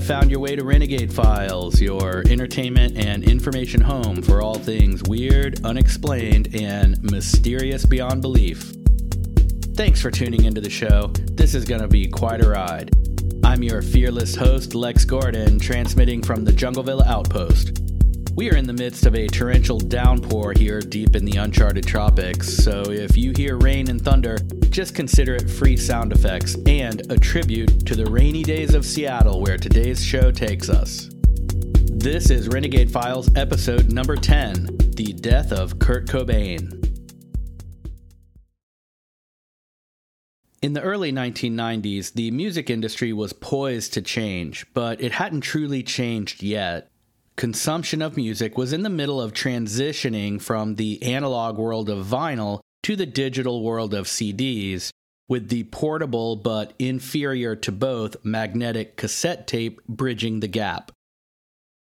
have found your way to Renegade Files, your entertainment and information home for all things weird, unexplained, and mysterious beyond belief. Thanks for tuning into the show. This is going to be quite a ride. I'm your fearless host, Lex Gordon, transmitting from the Jungleville Outpost. We are in the midst of a torrential downpour here deep in the uncharted tropics, so if you hear rain and thunder, just consider it free sound effects and a tribute to the rainy days of Seattle where today's show takes us. This is Renegade Files episode number 10 The Death of Kurt Cobain. In the early 1990s, the music industry was poised to change, but it hadn't truly changed yet consumption of music was in the middle of transitioning from the analog world of vinyl to the digital world of CDs, with the portable but inferior to both magnetic cassette tape bridging the gap.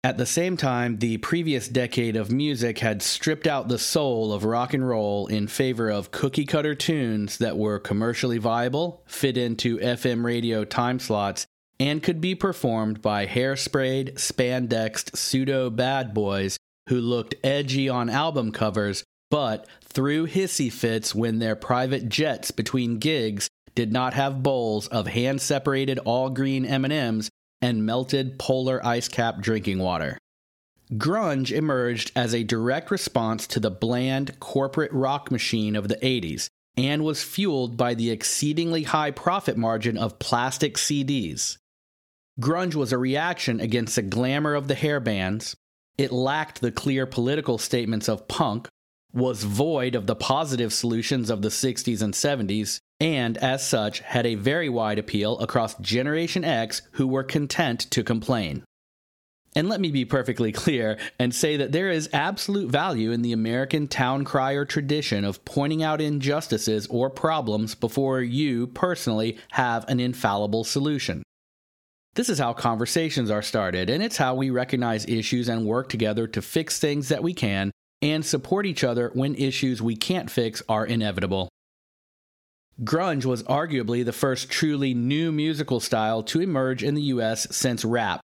At the same time, the previous decade of music had stripped out the soul of rock and roll in favor of cookie cutter tunes that were commercially viable, fit into FM radio time slots, and could be performed by hairsprayed, spandexed pseudo bad boys who looked edgy on album covers but threw hissy fits when their private jets between gigs did not have bowls of hand separated all green M&Ms and melted polar ice cap drinking water. Grunge emerged as a direct response to the bland corporate rock machine of the 80s and was fueled by the exceedingly high profit margin of plastic CDs. Grunge was a reaction against the glamour of the hair bands. It lacked the clear political statements of punk, was void of the positive solutions of the 60s and 70s, and as such had a very wide appeal across Generation X who were content to complain. And let me be perfectly clear and say that there is absolute value in the American town crier tradition of pointing out injustices or problems before you personally have an infallible solution. This is how conversations are started, and it's how we recognize issues and work together to fix things that we can and support each other when issues we can't fix are inevitable. Grunge was arguably the first truly new musical style to emerge in the US since rap,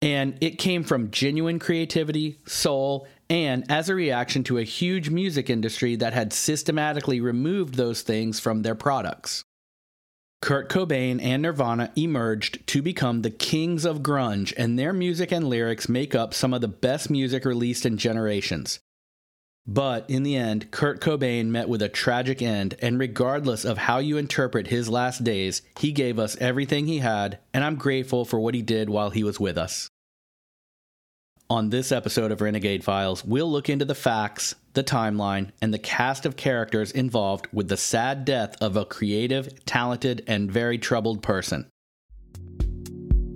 and it came from genuine creativity, soul, and as a reaction to a huge music industry that had systematically removed those things from their products. Kurt Cobain and Nirvana emerged to become the kings of grunge, and their music and lyrics make up some of the best music released in generations. But in the end, Kurt Cobain met with a tragic end, and regardless of how you interpret his last days, he gave us everything he had, and I'm grateful for what he did while he was with us. On this episode of Renegade Files, we'll look into the facts, the timeline, and the cast of characters involved with the sad death of a creative, talented, and very troubled person.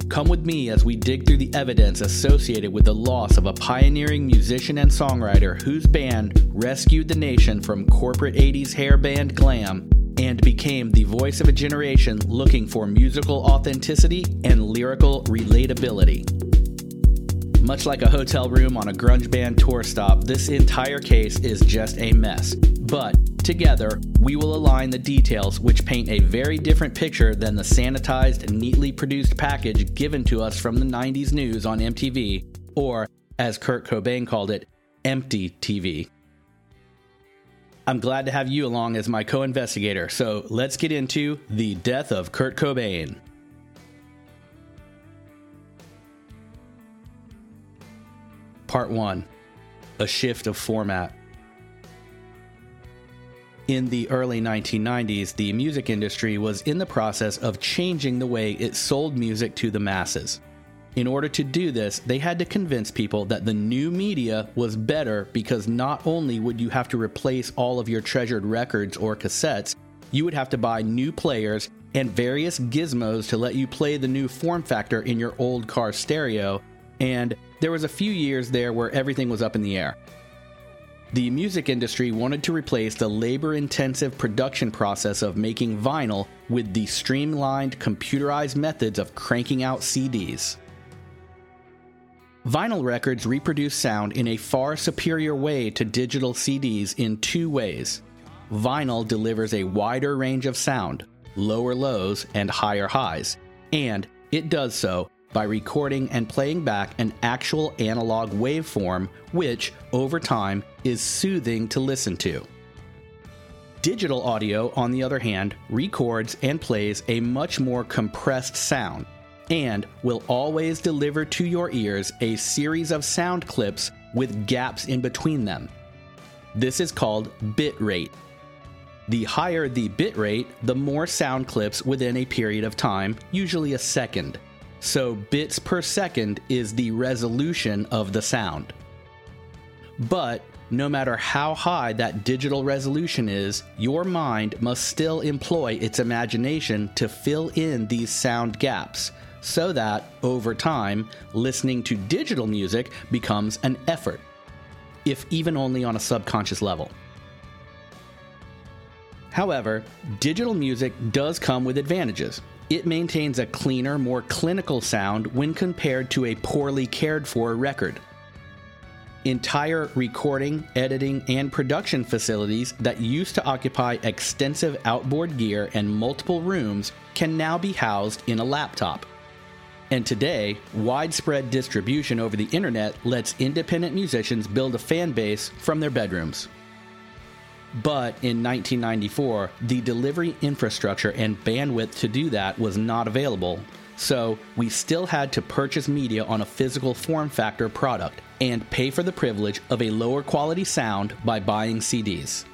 Come with me as we dig through the evidence associated with the loss of a pioneering musician and songwriter whose band rescued the nation from corporate 80s hair band glam and became the voice of a generation looking for musical authenticity and lyrical relatability. Much like a hotel room on a grunge band tour stop, this entire case is just a mess. But together, we will align the details which paint a very different picture than the sanitized, neatly produced package given to us from the 90s news on MTV, or, as Kurt Cobain called it, empty TV. I'm glad to have you along as my co investigator, so let's get into the death of Kurt Cobain. Part 1 A Shift of Format. In the early 1990s, the music industry was in the process of changing the way it sold music to the masses. In order to do this, they had to convince people that the new media was better because not only would you have to replace all of your treasured records or cassettes, you would have to buy new players and various gizmos to let you play the new form factor in your old car stereo, and there was a few years there where everything was up in the air. The music industry wanted to replace the labor intensive production process of making vinyl with the streamlined computerized methods of cranking out CDs. Vinyl records reproduce sound in a far superior way to digital CDs in two ways. Vinyl delivers a wider range of sound, lower lows and higher highs, And it does so by recording and playing back an actual analog waveform, which, over time, is soothing to listen to. Digital audio, on the other hand, records and plays a much more compressed sound and will always deliver to your ears a series of sound clips with gaps in between them. This is called bit rate. The higher the bit rate, the more sound clips within a period of time, usually a second. So, bits per second is the resolution of the sound. But no matter how high that digital resolution is, your mind must still employ its imagination to fill in these sound gaps, so that, over time, listening to digital music becomes an effort, if even only on a subconscious level. However, digital music does come with advantages. It maintains a cleaner, more clinical sound when compared to a poorly cared for record entire recording, editing, and production facilities that used to occupy extensive outboard gear and multiple rooms can now be housed in a laptop. And today, widespread distribution over the internet lets independent musicians build a fan base from their bedrooms. But in 1994, the delivery infrastructure and bandwidth to do that was not available, so we still had to purchase media on a physical form factor product and pay for the privilege of a lower quality sound by buying CDs.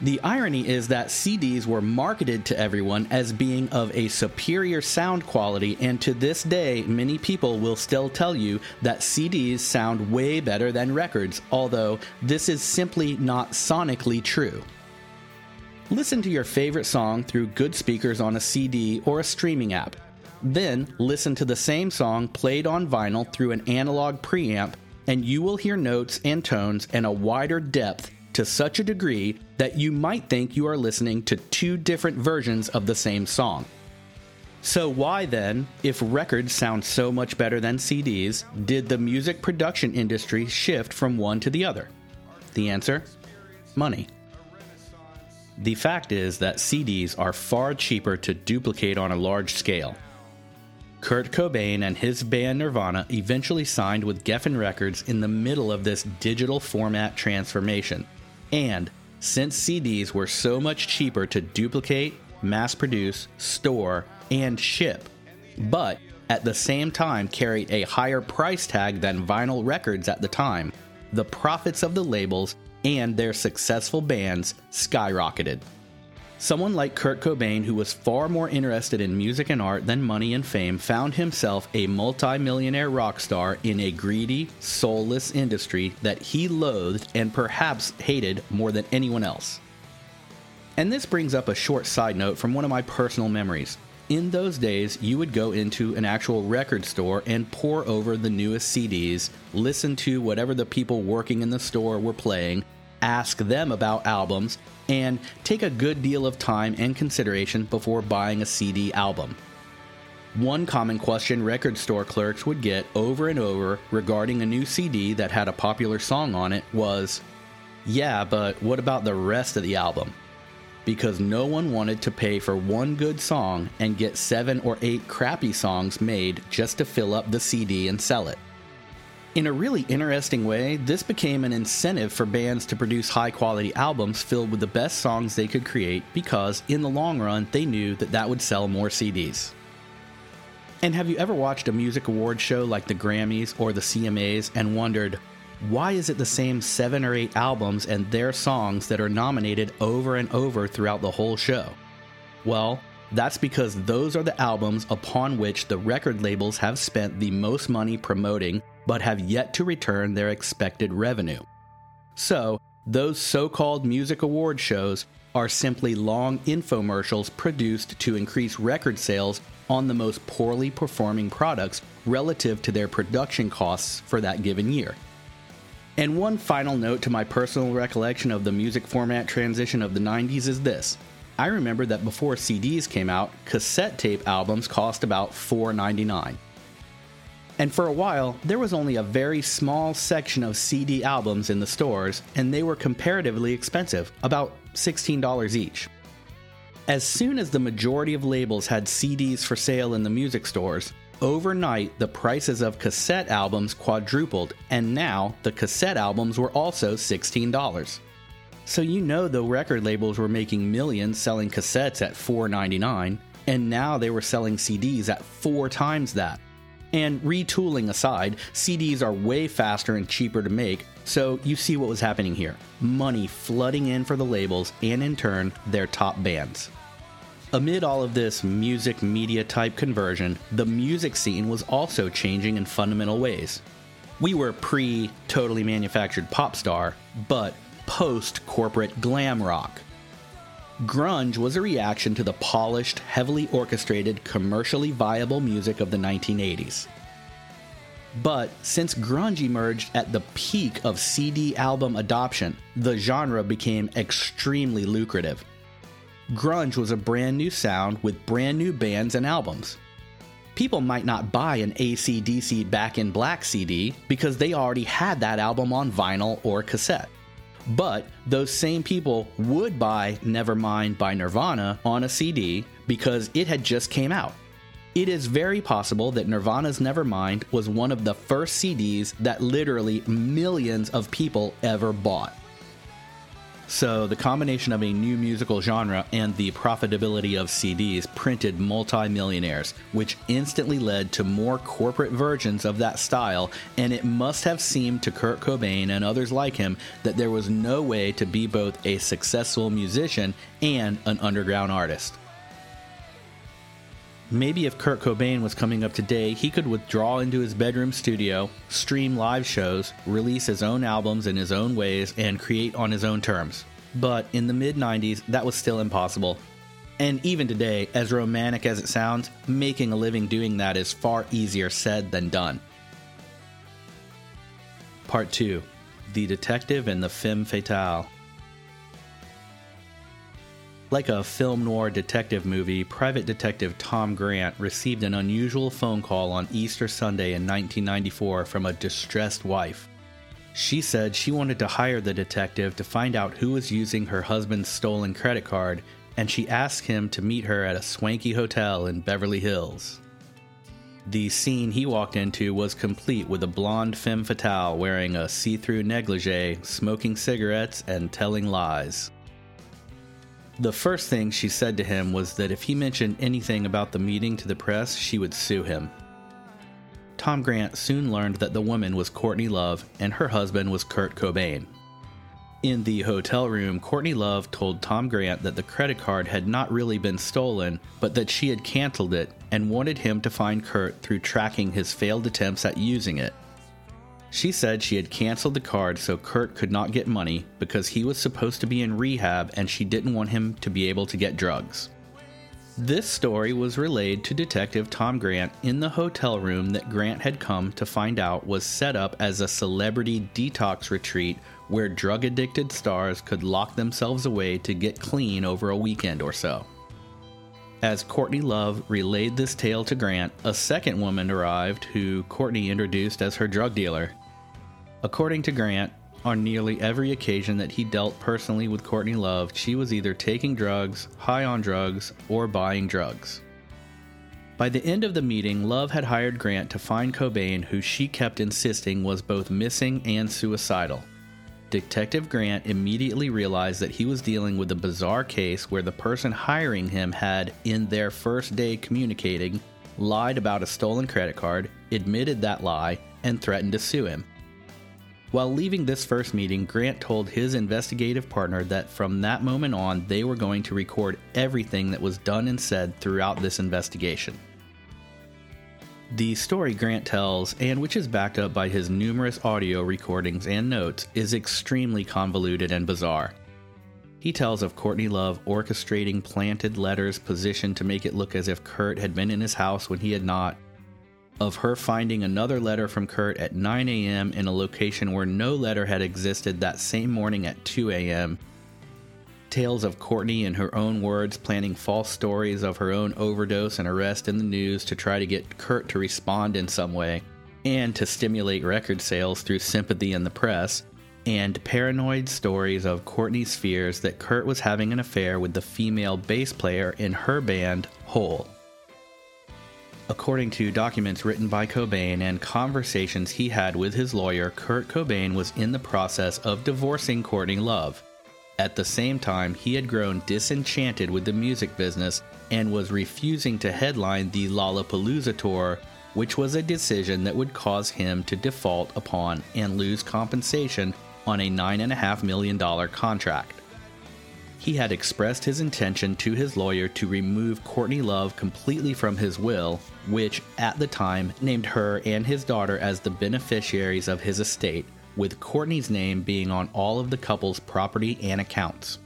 The irony is that CDs were marketed to everyone as being of a superior sound quality, and to this day, many people will still tell you that CDs sound way better than records, although this is simply not sonically true. Listen to your favorite song through good speakers on a CD or a streaming app. Then listen to the same song played on vinyl through an analog preamp, and you will hear notes and tones and a wider depth to such a degree that you might think you are listening to two different versions of the same song. So, why then, if records sound so much better than CDs, did the music production industry shift from one to the other? The answer money. The fact is that CDs are far cheaper to duplicate on a large scale. Kurt Cobain and his band Nirvana eventually signed with Geffen Records in the middle of this digital format transformation. And since CDs were so much cheaper to duplicate, mass produce, store, and ship, but at the same time carried a higher price tag than vinyl records at the time, the profits of the labels and their successful bands skyrocketed. Someone like Kurt Cobain, who was far more interested in music and art than money and fame, found himself a multimillionaire rock star in a greedy, soulless industry that he loathed and perhaps hated more than anyone else. And this brings up a short side note from one of my personal memories. In those days, you would go into an actual record store and pore over the newest CDs, listen to whatever the people working in the store were playing, ask them about albums, and take a good deal of time and consideration before buying a CD album. One common question record store clerks would get over and over regarding a new CD that had a popular song on it was, Yeah, but what about the rest of the album? Because no one wanted to pay for one good song and get seven or eight crappy songs made just to fill up the CD and sell it. In a really interesting way, this became an incentive for bands to produce high quality albums filled with the best songs they could create because, in the long run, they knew that that would sell more CDs. And have you ever watched a music award show like the Grammys or the CMAs and wondered, why is it the same seven or eight albums and their songs that are nominated over and over throughout the whole show? Well, that's because those are the albums upon which the record labels have spent the most money promoting but have yet to return their expected revenue. So, those so called music award shows are simply long infomercials produced to increase record sales on the most poorly performing products relative to their production costs for that given year. And one final note to my personal recollection of the music format transition of the 90s is this I remember that before CDs came out, cassette tape albums cost about $4.99. And for a while, there was only a very small section of CD albums in the stores, and they were comparatively expensive, about $16 each. As soon as the majority of labels had CDs for sale in the music stores, overnight the prices of cassette albums quadrupled, and now the cassette albums were also $16. So you know the record labels were making millions selling cassettes at $4.99, and now they were selling CDs at four times that. And retooling aside, CDs are way faster and cheaper to make, so you see what was happening here. Money flooding in for the labels and in turn, their top bands. Amid all of this music media type conversion, the music scene was also changing in fundamental ways. We were pre totally manufactured pop star, but post corporate glam rock. Grunge was a reaction to the polished, heavily orchestrated, commercially viable music of the 1980s. But since grunge emerged at the peak of CD album adoption, the genre became extremely lucrative grunge was a brand new sound with brand new bands and albums. People might not buy an ACDC Back in Black CD because they already had that album on vinyl or cassette. But those same people would buy Nevermind by Nirvana on a CD because it had just came out. It is very possible that Nirvana's Nevermind was one of the first CDs that literally millions of people ever bought. So, the combination of a new musical genre and the profitability of CDs printed multimillionaires, which instantly led to more corporate versions of that style, and it must have seemed to Kurt Cobain and others like him that there was no way to be both a successful musician and an underground artist. Maybe if Kurt Cobain was coming up today, he could withdraw into his bedroom studio, stream live shows, release his own albums in his own ways, and create on his own terms. But in the mid 90s, that was still impossible. And even today, as romantic as it sounds, making a living doing that is far easier said than done. Part 2 The Detective and the Femme Fatale. Like a film noir detective movie, private detective Tom Grant received an unusual phone call on Easter Sunday in 1994 from a distressed wife. She said she wanted to hire the detective to find out who was using her husband's stolen credit card, and she asked him to meet her at a swanky hotel in Beverly Hills. The scene he walked into was complete with a blonde femme fatale wearing a see through negligee, smoking cigarettes, and telling lies. The first thing she said to him was that if he mentioned anything about the meeting to the press, she would sue him. Tom Grant soon learned that the woman was Courtney Love and her husband was Kurt Cobain. In the hotel room, Courtney Love told Tom Grant that the credit card had not really been stolen, but that she had canceled it and wanted him to find Kurt through tracking his failed attempts at using it. She said she had canceled the card so Kurt could not get money because he was supposed to be in rehab and she didn't want him to be able to get drugs. This story was relayed to Detective Tom Grant in the hotel room that Grant had come to find out was set up as a celebrity detox retreat where drug addicted stars could lock themselves away to get clean over a weekend or so. As Courtney Love relayed this tale to Grant, a second woman arrived who Courtney introduced as her drug dealer. According to Grant, on nearly every occasion that he dealt personally with Courtney Love, she was either taking drugs, high on drugs, or buying drugs. By the end of the meeting, Love had hired Grant to find Cobain, who she kept insisting was both missing and suicidal. Detective Grant immediately realized that he was dealing with a bizarre case where the person hiring him had, in their first day communicating, lied about a stolen credit card, admitted that lie, and threatened to sue him. While leaving this first meeting, Grant told his investigative partner that from that moment on, they were going to record everything that was done and said throughout this investigation. The story Grant tells, and which is backed up by his numerous audio recordings and notes, is extremely convoluted and bizarre. He tells of Courtney Love orchestrating planted letters positioned to make it look as if Kurt had been in his house when he had not, of her finding another letter from Kurt at 9 a.m. in a location where no letter had existed that same morning at 2 a.m., tales of Courtney, in her own words, planning false stories of her own overdose and arrest in the news to try to get Kurt to respond in some way, and to stimulate record sales through sympathy in the press, and paranoid stories of Courtney's fears that Kurt was having an affair with the female bass player in her band, Hole. According to documents written by Cobain and conversations he had with his lawyer, Kurt Cobain was in the process of divorcing Courtney Love. At the same time, he had grown disenchanted with the music business and was refusing to headline the Lollapalooza tour, which was a decision that would cause him to default upon and lose compensation on a $9.5 million contract. He had expressed his intention to his lawyer to remove Courtney Love completely from his will, which at the time named her and his daughter as the beneficiaries of his estate, with Courtney's name being on all of the couple's property and accounts.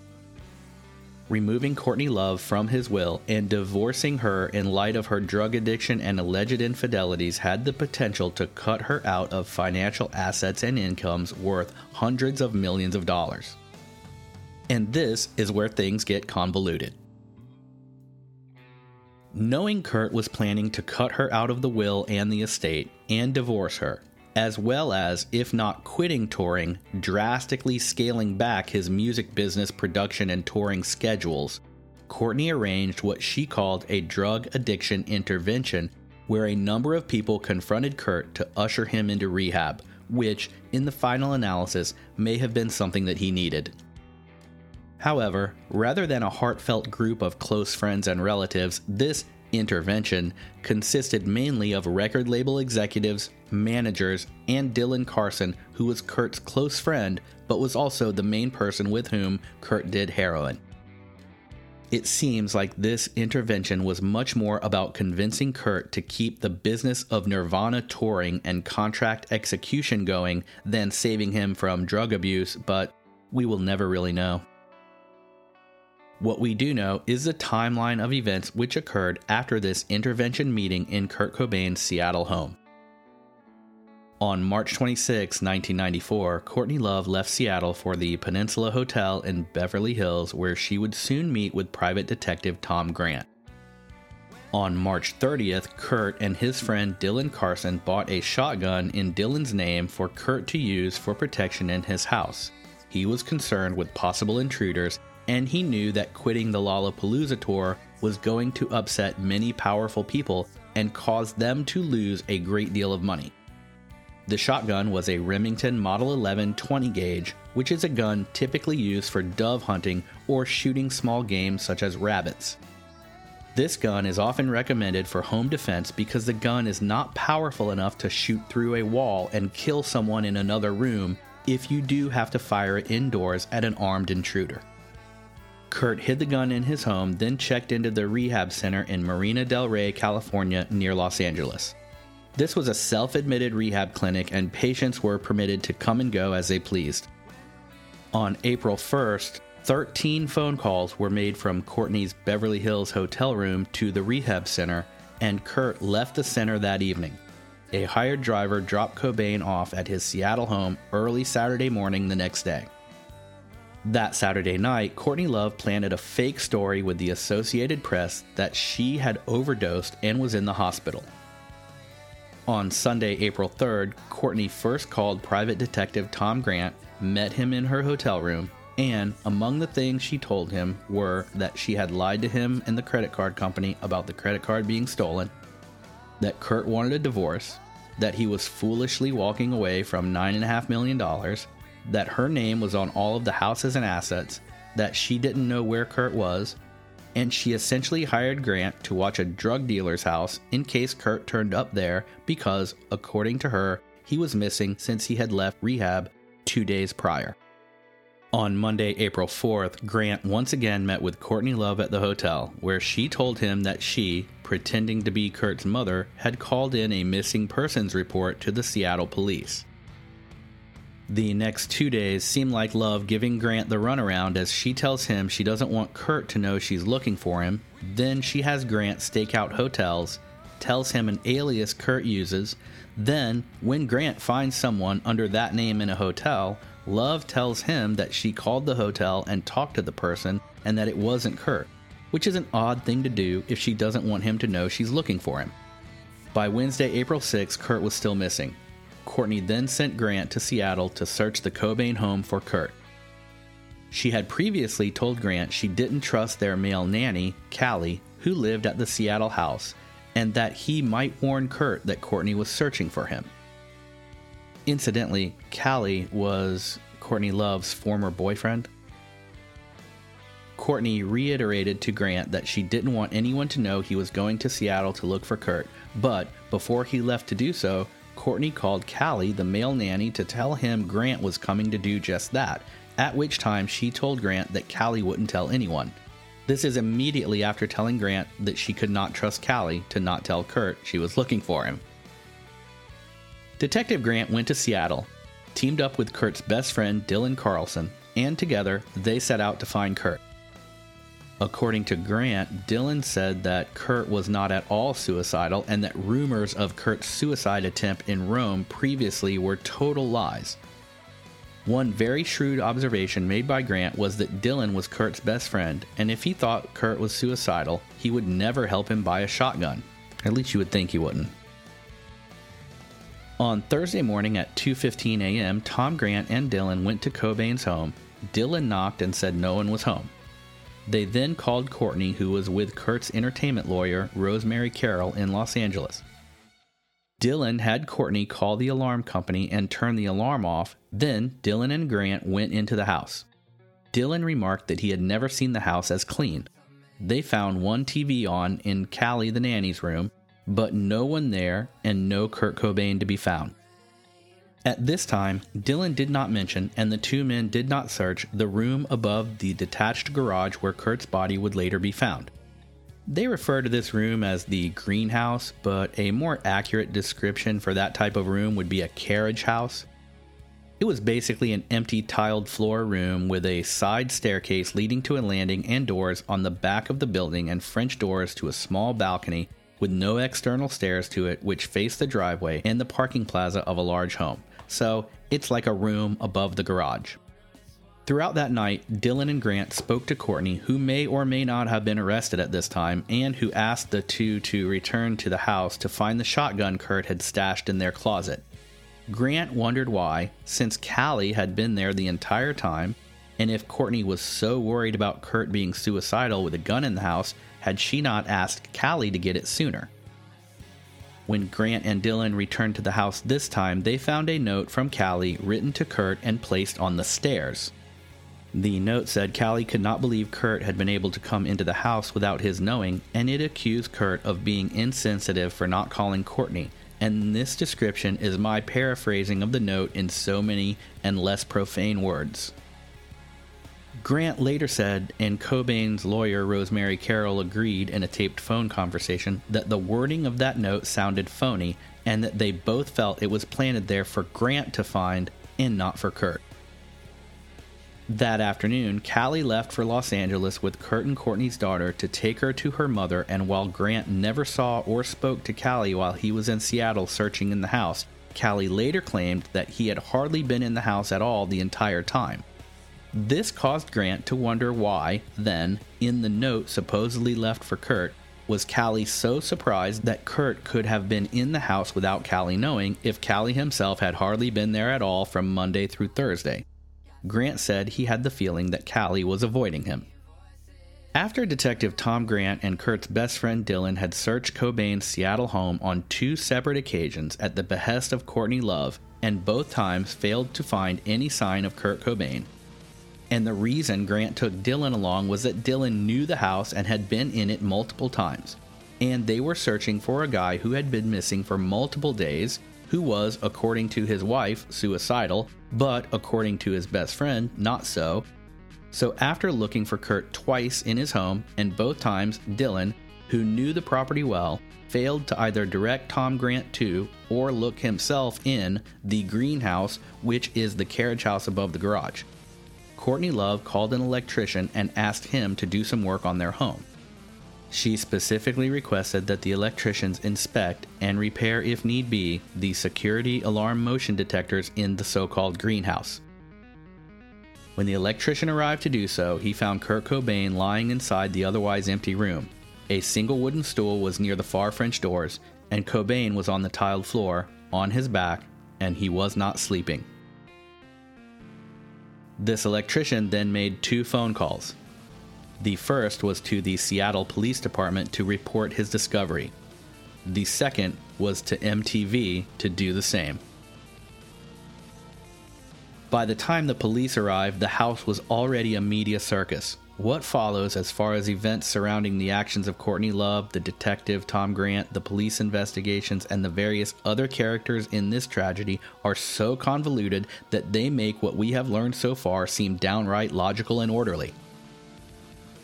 Removing Courtney Love from his will and divorcing her in light of her drug addiction and alleged infidelities had the potential to cut her out of financial assets and incomes worth hundreds of millions of dollars. And this is where things get convoluted. Knowing Kurt was planning to cut her out of the will and the estate and divorce her, as well as, if not quitting touring, drastically scaling back his music business production and touring schedules, Courtney arranged what she called a drug addiction intervention, where a number of people confronted Kurt to usher him into rehab, which, in the final analysis, may have been something that he needed. However, rather than a heartfelt group of close friends and relatives, this intervention consisted mainly of record label executives, managers, and Dylan Carlson, who was Kurt's close friend but was also the main person with whom Kurt did heroin. It seems like this intervention was much more about convincing Kurt to keep the business of Nirvana touring and contract execution going than saving him from drug abuse, but we will never really know. What we do know is the timeline of events which occurred after this intervention meeting in Kurt Cobain's Seattle home. On March 26, 1994, Courtney Love left Seattle for the Peninsula Hotel in Beverly Hills, where she would soon meet with private detective Tom Grant. On March 30th, Kurt and his friend Dylan Carlson bought a shotgun in Dylan's name for Kurt to use for protection in his house. He was concerned with possible intruders and he knew that quitting the Lollapalooza tour was going to upset many powerful people and cause them to lose a great deal of money. The shotgun was a Remington Model 11 20 gauge, which is a gun typically used for dove hunting or shooting small game such as rabbits. This gun is often recommended for home defense because the gun is not powerful enough to shoot through a wall and kill someone in another room if you do have to fire it indoors at an armed intruder. Kurt hid the gun in his home, then checked into the rehab center in Marina del Rey, California, near Los Angeles. This was a self admitted rehab clinic, and patients were permitted to come and go as they pleased. On April 1st, 13 phone calls were made from Courtney's Beverly Hills hotel room to the rehab center, and Kurt left the center that evening. A hired driver dropped Cobain off at his Seattle home early Saturday morning the next day. That Saturday night, Courtney Love planted a fake story with the Associated Press that she had overdosed and was in the hospital. On Sunday, April 3rd, Courtney first called private detective Tom Grant, met him in her hotel room, and among the things she told him were that she had lied to him and the credit card company about the credit card being stolen, that Kurt wanted a divorce, that he was foolishly walking away from $9.5 million, that her name was on all of the houses and assets, that she didn't know where Kurt was, and she essentially hired Grant to watch a drug dealer's house in case Kurt turned up there because, according to her, he was missing since he had left rehab two days prior. On Monday, April 4th, Grant once again met with Courtney Love at the hotel, where she told him that she, pretending to be Kurt's mother, had called in a missing persons report to the Seattle police. The next two days seem like Love giving Grant the runaround as she tells him she doesn't want Kurt to know she's looking for him. Then she has Grant stake out hotels, tells him an alias Kurt uses. Then, when Grant finds someone under that name in a hotel, Love tells him that she called the hotel and talked to the person and that it wasn't Kurt, which is an odd thing to do if she doesn't want him to know she's looking for him. By Wednesday, April 6, Kurt was still missing. Courtney then sent Grant to Seattle to search the Cobain home for Kurt. She had previously told Grant she didn't trust their male nanny, Cali, who lived at the Seattle house, and that he might warn Kurt that Courtney was searching for him. Incidentally, Cali was Courtney Love's former boyfriend. Courtney reiterated to Grant that she didn't want anyone to know he was going to Seattle to look for Kurt, but before he left to do so, Courtney called Cali, the male nanny, to tell him Grant was coming to do just that, at which time she told Grant that Cali wouldn't tell anyone. This is immediately after telling Grant that she could not trust Cali to not tell Kurt she was looking for him. Detective Grant went to Seattle, teamed up with Kurt's best friend Dylan Carlson, and together they set out to find Kurt. According to Grant, Dylan said that Kurt was not at all suicidal and that rumors of Kurt's suicide attempt in Rome previously were total lies. One very shrewd observation made by Grant was that Dylan was Kurt's best friend, and if he thought Kurt was suicidal, he would never help him buy a shotgun. At least you would think he wouldn't. On Thursday morning at 2:15 a.m., Tom Grant and Dylan went to Cobain's home. Dylan knocked and said no one was home. They then called Courtney, who was with Kurt's entertainment lawyer, Rosemary Carroll, in Los Angeles. Dylan had Courtney call the alarm company and turn the alarm off. Then Dylan and Grant went into the house. Dylan remarked that he had never seen the house as clean. They found one TV on in Cali the nanny's room, but no one there and no Kurt Cobain to be found. At this time, Dylan did not mention, and the two men did not search, the room above the detached garage where Kurt's body would later be found. They refer to this room as the greenhouse, but a more accurate description for that type of room would be a carriage house. It was basically an empty tiled floor room with a side staircase leading to a landing and doors on the back of the building and French doors to a small balcony with no external stairs to it which faced the driveway and the parking plaza of a large home so it's like a room above the garage. Throughout that night, Dylan and Grant spoke to Courtney, who may or may not have been arrested at this time, and who asked the two to return to the house to find the shotgun Kurt had stashed in their closet. Grant wondered why, since Cali had been there the entire time, and if Courtney was so worried about Kurt being suicidal with a gun in the house, had she not asked Cali to get it sooner? When Grant and Dylan returned to the house this time, they found a note from Cali written to Kurt and placed on the stairs. The note said Cali could not believe Kurt had been able to come into the house without his knowing, and it accused Kurt of being insensitive for not calling Courtney. And this description is my paraphrasing of the note in so many and less profane words. Grant later said, and Cobain's lawyer Rosemary Carroll agreed in a taped phone conversation, that the wording of that note sounded phony and that they both felt it was planted there for Grant to find and not for Kurt. That afternoon, Cali left for Los Angeles with Kurt and Courtney's daughter to take her to her mother, and while Grant never saw or spoke to Cali while he was in Seattle searching in the house, Cali later claimed that he had hardly been in the house at all the entire time. This caused Grant to wonder why, then, in the note supposedly left for Kurt, was Cali so surprised that Kurt could have been in the house without Cali knowing if Cali himself had hardly been there at all from Monday through Thursday. Grant said he had the feeling that Cali was avoiding him. After Detective Tom Grant and Kurt's best friend Dylan had searched Cobain's Seattle home on two separate occasions at the behest of Courtney Love, and both times failed to find any sign of Kurt Cobain, and the reason Grant took Dylan along was that Dylan knew the house and had been in it multiple times. And they were searching for a guy who had been missing for multiple days, who was, according to his wife, suicidal, but according to his best friend, not so. So, after looking for Kurt twice in his home, and both times Dylan, who knew the property well, failed to either direct Tom Grant to or look himself in the greenhouse, which is the carriage house above the garage. Courtney Love called an electrician and asked him to do some work on their home. She specifically requested that the electricians inspect and repair, if need be, the security alarm motion detectors in the so called greenhouse. When the electrician arrived to do so, he found Kurt Cobain lying inside the otherwise empty room. A single wooden stool was near the far French doors, and Cobain was on the tiled floor, on his back, and he was not sleeping. This electrician then made two phone calls. The first was to the Seattle Police Department to report his discovery. The second was to MTV to do the same. By the time the police arrived, the house was already a media circus. What follows as far as events surrounding the actions of Courtney Love, the detective Tom Grant, the police investigations, and the various other characters in this tragedy are so convoluted that they make what we have learned so far seem downright logical and orderly.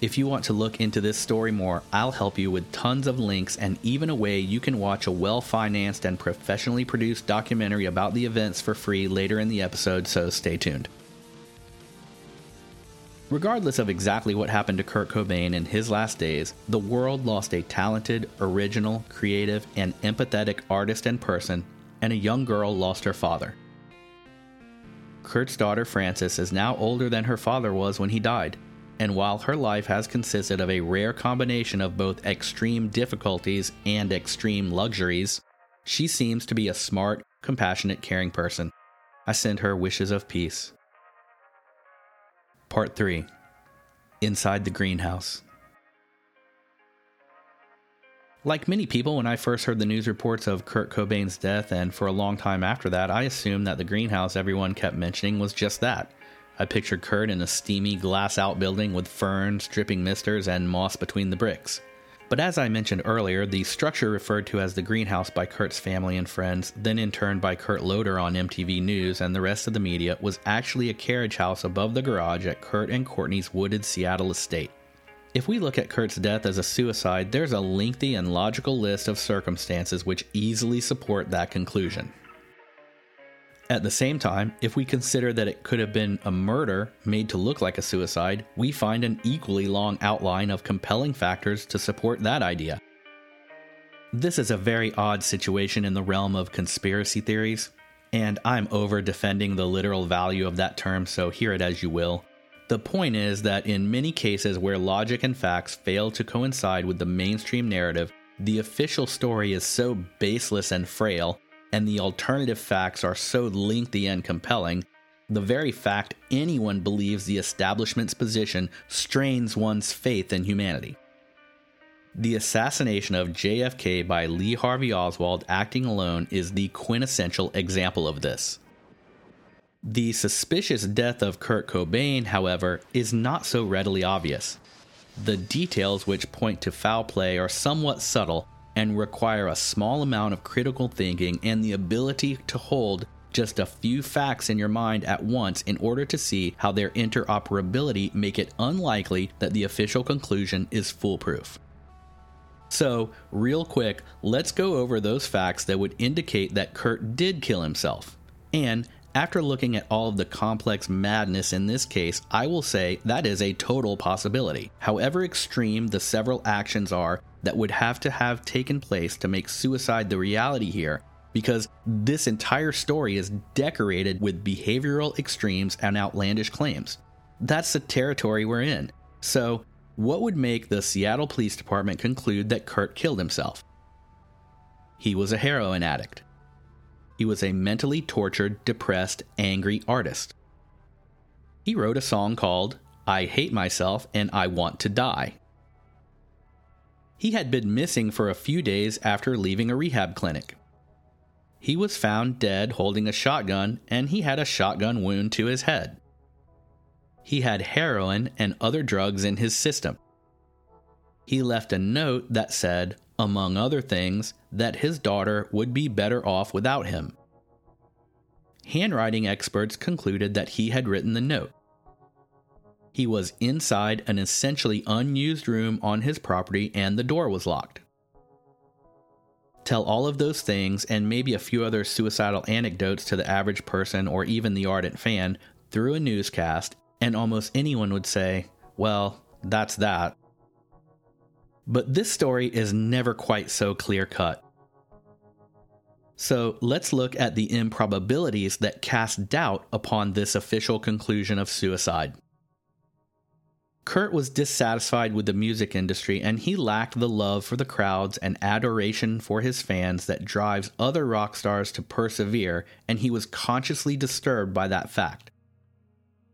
If you want to look into this story more, I'll help you with tons of links and even a way you can watch a well financed and professionally produced documentary about the events for free later in the episode, so stay tuned. Regardless of exactly what happened to Kurt Cobain in his last days, the world lost a talented, original, creative, and empathetic artist and person, and a young girl lost her father. Kurt's daughter Frances is now older than her father was when he died, and while her life has consisted of a rare combination of both extreme difficulties and extreme luxuries, she seems to be a smart, compassionate, caring person. I send her wishes of peace. Part 3 Inside the Greenhouse. Like many people, when I first heard the news reports of Kurt Cobain's death, and for a long time after that, I assumed that the greenhouse everyone kept mentioning was just that. I pictured Kurt in a steamy glass outbuilding with ferns, dripping misters, and moss between the bricks. But as I mentioned earlier, the structure referred to as the greenhouse by Kurt's family and friends, then in turn by Kurt Loder on MTV News and the rest of the media, was actually a carriage house above the garage at Kurt and Courtney's wooded Seattle estate. If we look at Kurt's death as a suicide, there's a lengthy and logical list of circumstances which easily support that conclusion. At the same time, if we consider that it could have been a murder made to look like a suicide, we find an equally long outline of compelling factors to support that idea. This is a very odd situation in the realm of conspiracy theories, and I'm over defending the literal value of that term, so hear it as you will. The point is that in many cases where logic and facts fail to coincide with the mainstream narrative, the official story is so baseless and frail and the alternative facts are so lengthy and compelling, the very fact anyone believes the establishment's position strains one's faith in humanity. The assassination of JFK by Lee Harvey Oswald acting alone is the quintessential example of this. The suspicious death of Kurt Cobain, however, is not so readily obvious. The details which point to foul play are somewhat subtle and require a small amount of critical thinking and the ability to hold just a few facts in your mind at once in order to see how their interoperability make it unlikely that the official conclusion is foolproof. So, real quick, let's go over those facts that would indicate that Kurt did kill himself. And after looking at all of the complex madness in this case, I will say that is a total possibility. However extreme the several actions are that would have to have taken place to make suicide the reality here, because this entire story is decorated with behavioral extremes and outlandish claims. That's the territory we're in. So, what would make the Seattle Police Department conclude that Kurt killed himself? He was a heroin addict. He was a mentally tortured, depressed, angry artist. He wrote a song called I Hate Myself and I Want to Die. He had been missing for a few days after leaving a rehab clinic. He was found dead holding a shotgun, and he had a shotgun wound to his head. He had heroin and other drugs in his system. He left a note that said, among other things, that his daughter would be better off without him. Handwriting experts concluded that he had written the note. He was inside an essentially unused room on his property and the door was locked. Tell all of those things and maybe a few other suicidal anecdotes to the average person or even the ardent fan through a newscast, and almost anyone would say, Well, that's that. But this story is never quite so clear cut. So let's look at the improbabilities that cast doubt upon this official conclusion of suicide. Kurt was dissatisfied with the music industry and he lacked the love for the crowds and adoration for his fans that drives other rock stars to persevere, and he was consciously disturbed by that fact.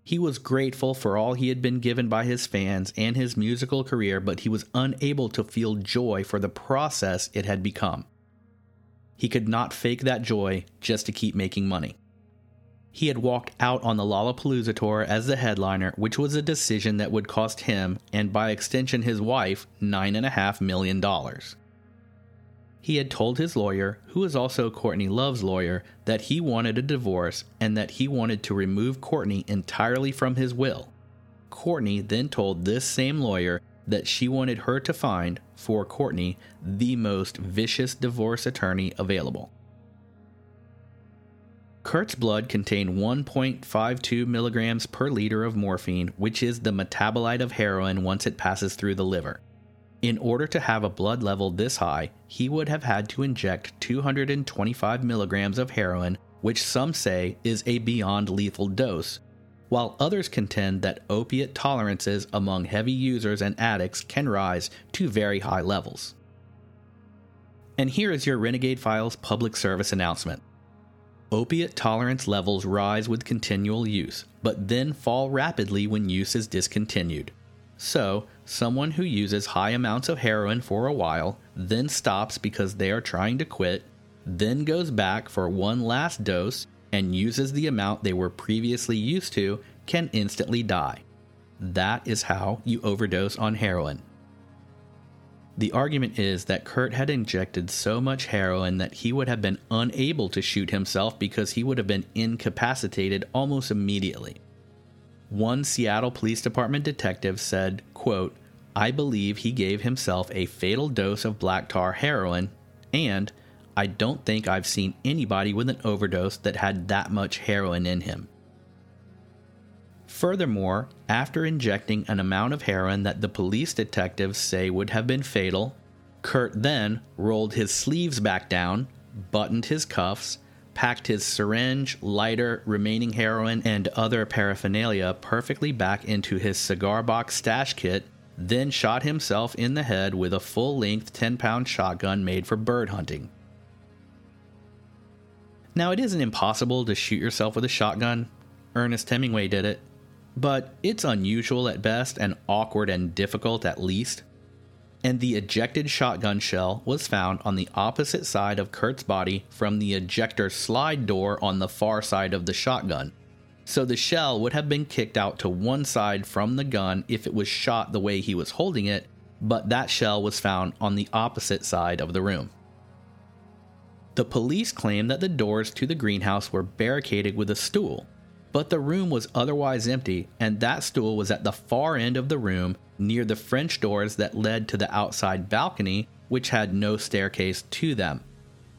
He was grateful for all he had been given by his fans and his musical career, but he was unable to feel joy for the process it had become. He could not fake that joy just to keep making money. He had walked out on the Lollapalooza tour as the headliner, which was a decision that would cost him, and by extension his wife, $9.5 million. He had told his lawyer, who was also Courtney Love's lawyer, that he wanted a divorce and that he wanted to remove Courtney entirely from his will. Courtney then told this same lawyer that she wanted her to find, for Courtney, the most vicious divorce attorney available. Kurt's blood contained 1.52 milligrams per liter of morphine, which is the metabolite of heroin once it passes through the liver. In order to have a blood level this high, he would have had to inject 225 milligrams of heroin, which some say is a beyond lethal dose, while others contend that opiate tolerances among heavy users and addicts can rise to very high levels. And here is your Renegade Files public service announcement. Opiate tolerance levels rise with continual use, but then fall rapidly when use is discontinued. So, someone who uses high amounts of heroin for a while, then stops because they are trying to quit, then goes back for one last dose and uses the amount they were previously used to, can instantly die. That is how you overdose on heroin. The argument is that Kurt had injected so much heroin that he would have been unable to shoot himself because he would have been incapacitated almost immediately. One Seattle Police Department detective said, quote, I believe he gave himself a fatal dose of black tar heroin, and I don't think I've seen anybody with an overdose that had that much heroin in him. Furthermore, after injecting an amount of heroin that the police detectives say would have been fatal, Kurt then rolled his sleeves back down, buttoned his cuffs, packed his syringe, lighter, remaining heroin, and other paraphernalia perfectly back into his cigar box stash kit, then shot himself in the head with a full length 10 pound shotgun made for bird hunting. Now, it isn't impossible to shoot yourself with a shotgun. Ernest Hemingway did it but it's unusual at best and awkward and difficult at least. And the ejected shotgun shell was found on the opposite side of Kurt's body from the ejector slide door on the far side of the shotgun. So the shell would have been kicked out to one side from the gun if it was shot the way he was holding it, but that shell was found on the opposite side of the room. The police claim that the doors to the greenhouse were barricaded with a stool, but the room was otherwise empty, and that stool was at the far end of the room near the French doors that led to the outside balcony, which had no staircase to them.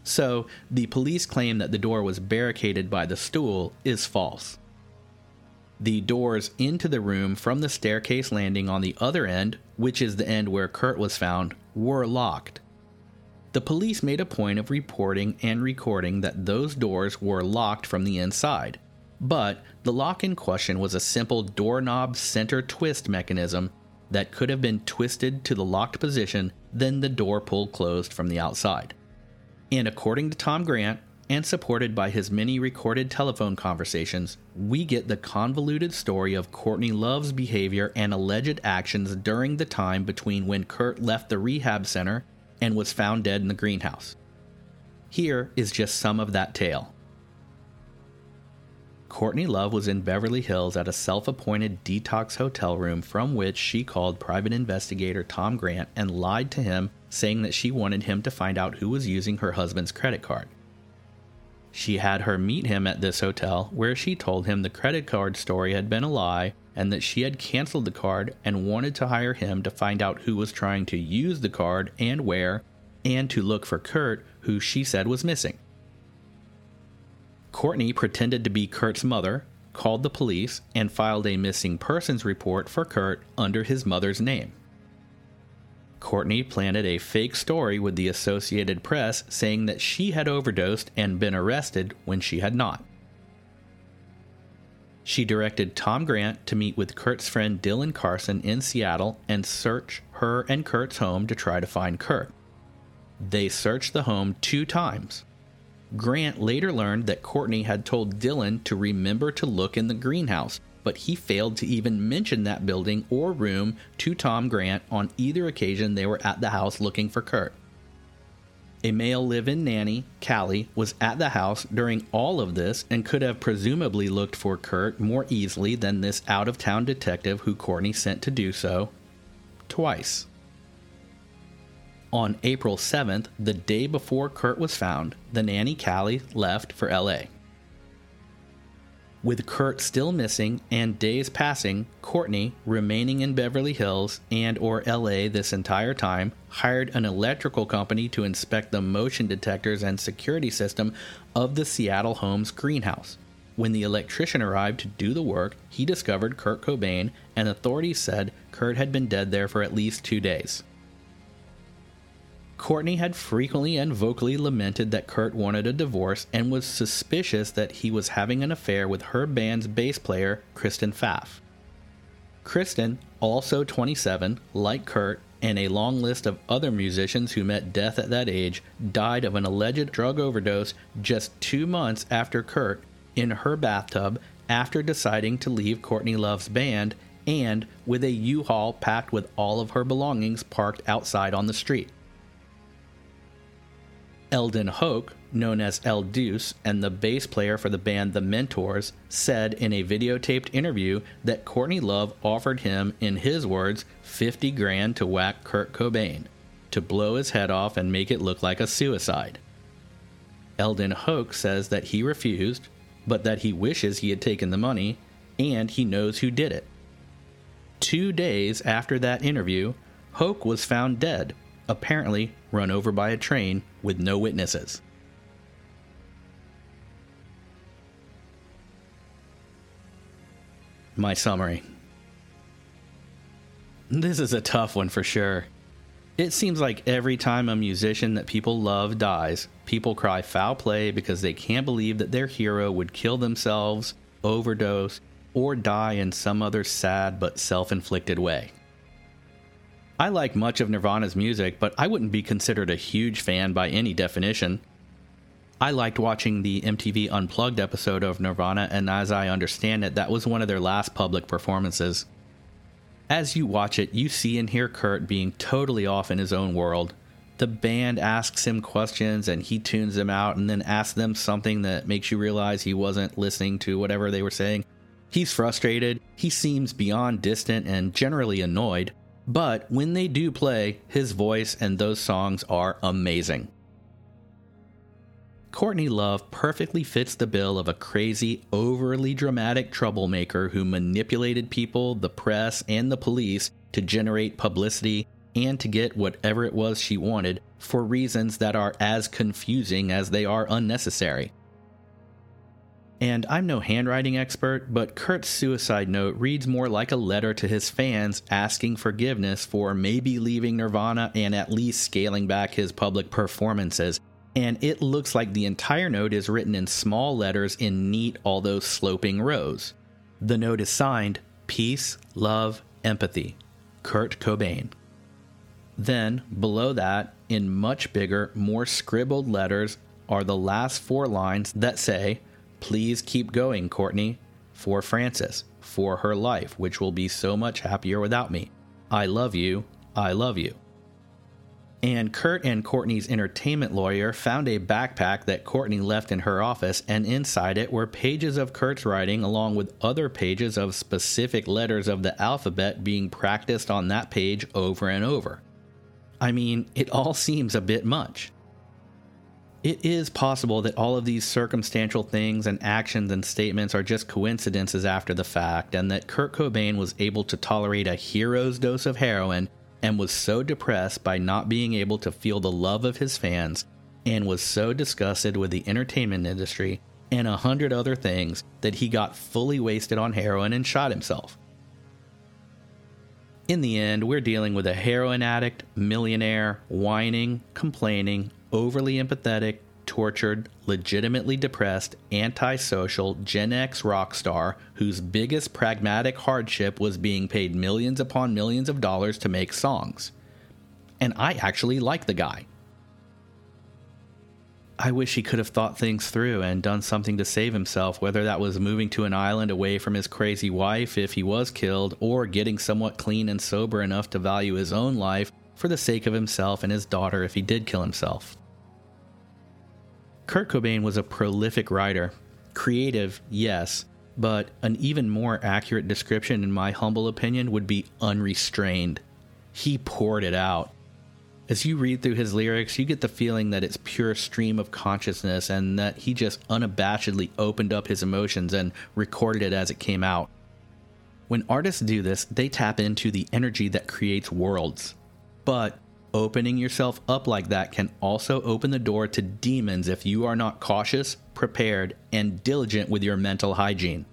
So, the police claim that the door was barricaded by the stool is false. The doors into the room from the staircase landing on the other end, which is the end where Kurt was found, were locked. The police made a point of reporting and recording that those doors were locked from the inside, but the lock in question was a simple doorknob center twist mechanism that could have been twisted to the locked position, then the door pulled closed from the outside. And according to Tom Grant, and supported by his many recorded telephone conversations, we get the convoluted story of Courtney Love's behavior and alleged actions during the time between when Kurt left the rehab center and was found dead in the greenhouse. Here is just some of that tale. Courtney Love was in Beverly Hills at a self appointed detox hotel room from which she called private investigator Tom Grant and lied to him, saying that she wanted him to find out who was using her husband's credit card. She had her meet him at this hotel, where she told him the credit card story had been a lie and that she had canceled the card and wanted to hire him to find out who was trying to use the card and where, and to look for Kurt, who she said was missing. Courtney pretended to be Kurt's mother, called the police, and filed a missing persons report for Kurt under his mother's name. Courtney planted a fake story with the Associated Press saying that she had overdosed and been arrested when she had not. She directed Tom Grant to meet with Kurt's friend Dylan Carlson in Seattle and search her and Kurt's home to try to find Kurt. They searched the home two times. Grant later learned that Courtney had told Dylan to remember to look in the greenhouse, but he failed to even mention that building or room to Tom Grant on either occasion they were at the house looking for Kurt. A male live in nanny, Cali, was at the house during all of this and could have presumably looked for Kurt more easily than this out of town detective who Courtney sent to do so twice. On April 7th, the day before Kurt was found, the nanny Cali left for LA. With Kurt still missing and days passing, Courtney, remaining in Beverly Hills and or LA this entire time, hired an electrical company to inspect the motion detectors and security system of the Seattle home's greenhouse. When the electrician arrived to do the work, he discovered Kurt Cobain, and authorities said Kurt had been dead there for at least two days. Courtney had frequently and vocally lamented that Kurt wanted a divorce and was suspicious that he was having an affair with her band's bass player, Kristen Pfaff. Kristen, also 27, like Kurt, and a long list of other musicians who met death at that age, died of an alleged drug overdose just two months after Kurt in her bathtub after deciding to leave Courtney Love's band and with a U Haul packed with all of her belongings parked outside on the street. Eldon Hoke, known as El Deuce and the bass player for the band The Mentors, said in a videotaped interview that Courtney Love offered him, in his words, 50 grand to whack Kurt Cobain, to blow his head off and make it look like a suicide. Eldon Hoke says that he refused, but that he wishes he had taken the money, and he knows who did it. Two days after that interview, Hoke was found dead apparently run over by a train with no witnesses. My summary. This is a tough one for sure. It seems like every time a musician that people love dies, people cry foul play because they can't believe that their hero would kill themselves, overdose, or die in some other sad but self inflicted way. I like much of Nirvana's music, but I wouldn't be considered a huge fan by any definition. I liked watching the MTV Unplugged episode of Nirvana, and as I understand it, that was one of their last public performances. As you watch it, you see and hear Kurt being totally off in his own world. The band asks him questions and he tunes them out and then asks them something that makes you realize he wasn't listening to whatever they were saying. He's frustrated, he seems beyond distant and generally annoyed. But when they do play, his voice and those songs are amazing. Courtney Love perfectly fits the bill of a crazy, overly dramatic troublemaker who manipulated people, the press, and the police to generate publicity and to get whatever it was she wanted for reasons that are as confusing as they are unnecessary. And I'm no handwriting expert, but Kurt's suicide note reads more like a letter to his fans asking forgiveness for maybe leaving Nirvana and at least scaling back his public performances. And it looks like the entire note is written in small letters in neat, although sloping rows. The note is signed Peace, Love, Empathy, Kurt Cobain. Then, below that, in much bigger, more scribbled letters, are the last four lines that say, Please keep going, Courtney, for Frances, for her life, which will be so much happier without me. I love you. I love you. And Kurt and Courtney's entertainment lawyer found a backpack that Courtney left in her office, and inside it were pages of Kurt's writing, along with other pages of specific letters of the alphabet being practiced on that page over and over. I mean, it all seems a bit much. It is possible that all of these circumstantial things and actions and statements are just coincidences after the fact, and that Kurt Cobain was able to tolerate a hero's dose of heroin and was so depressed by not being able to feel the love of his fans and was so disgusted with the entertainment industry and a hundred other things that he got fully wasted on heroin and shot himself. In the end, we're dealing with a heroin addict, millionaire, whining, complaining, overly empathetic, tortured, legitimately depressed, antisocial Gen X rock star whose biggest pragmatic hardship was being paid millions upon millions of dollars to make songs. And I actually like the guy. I wish he could have thought things through and done something to save himself, whether that was moving to an island away from his crazy wife if he was killed, or getting somewhat clean and sober enough to value his own life for the sake of himself and his daughter if he did kill himself. Kurt Cobain was a prolific writer. Creative, yes, but an even more accurate description, in my humble opinion, would be unrestrained. He poured it out. As you read through his lyrics, you get the feeling that it's pure stream of consciousness and that he just unabashedly opened up his emotions and recorded it as it came out. When artists do this, they tap into the energy that creates worlds. But opening yourself up like that can also open the door to demons if you are not cautious, prepared, and diligent with your mental hygiene.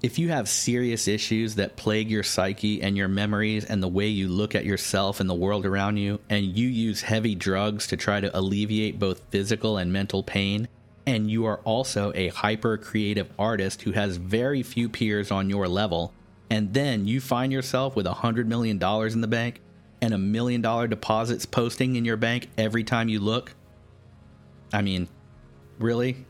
If you have serious issues that plague your psyche and your memories and the way you look at yourself and the world around you, and you use heavy drugs to try to alleviate both physical and mental pain, and you are also a hyper creative artist who has very few peers on your level, and then you find yourself with a $100 million in the bank and a million dollar deposits posting in your bank every time you look? I mean, really?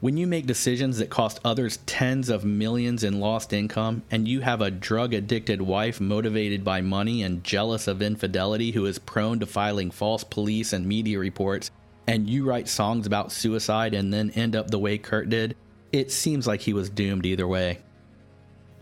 When you make decisions that cost others tens of millions in lost income, and you have a drug addicted wife motivated by money and jealous of infidelity who is prone to filing false police and media reports, and you write songs about suicide and then end up the way Kurt did, it seems like he was doomed either way.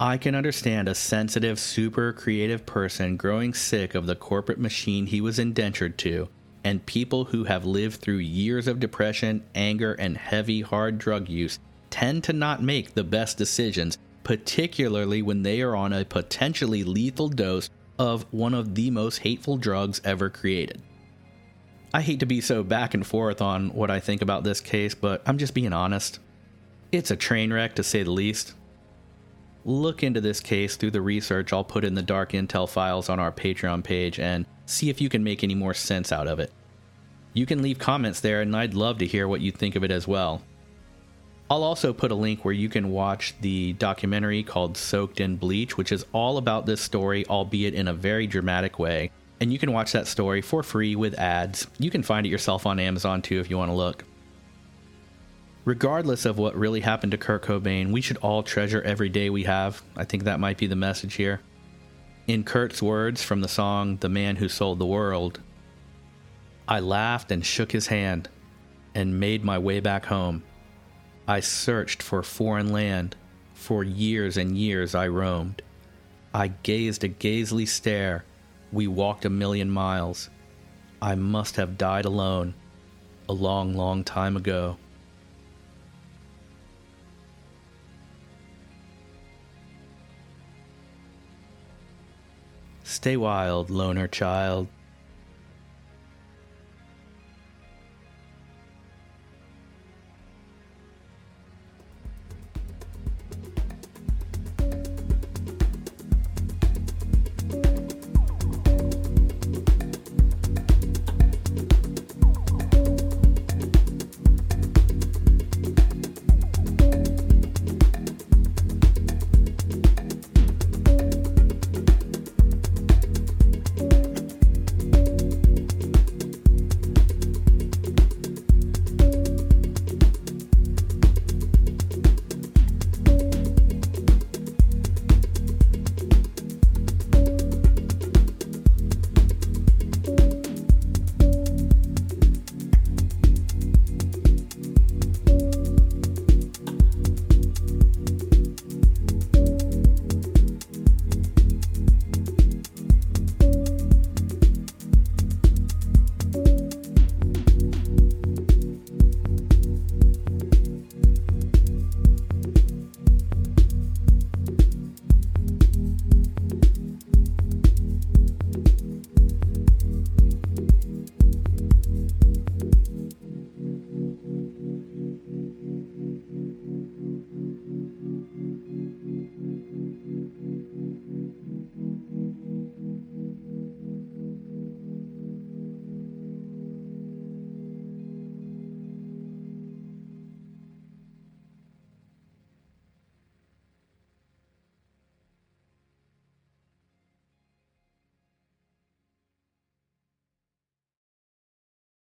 I can understand a sensitive, super creative person growing sick of the corporate machine he was indentured to and people who have lived through years of depression, anger, and heavy, hard drug use tend to not make the best decisions, particularly when they are on a potentially lethal dose of one of the most hateful drugs ever created. I hate to be so back and forth on what I think about this case, but I'm just being honest. It's a train wreck to say the least. Look into this case through the research I'll put in the Dark Intel files on our Patreon page and see if you can make any more sense out of it. You can leave comments there, and I'd love to hear what you think of it as well. I'll also put a link where you can watch the documentary called Soaked in Bleach, which is all about this story, albeit in a very dramatic way. And you can watch that story for free with ads. You can find it yourself on Amazon too if you want to look. Regardless of what really happened to Kurt Cobain, we should all treasure every day we have. I think that might be the message here. In Kurt's words from the song The Man Who Sold the World, I laughed and shook his hand and made my way back home. I searched for foreign land. For years and years I roamed. I gazed a gazely stare. We walked a million miles. I must have died alone a long, long time ago. Stay wild, loner child.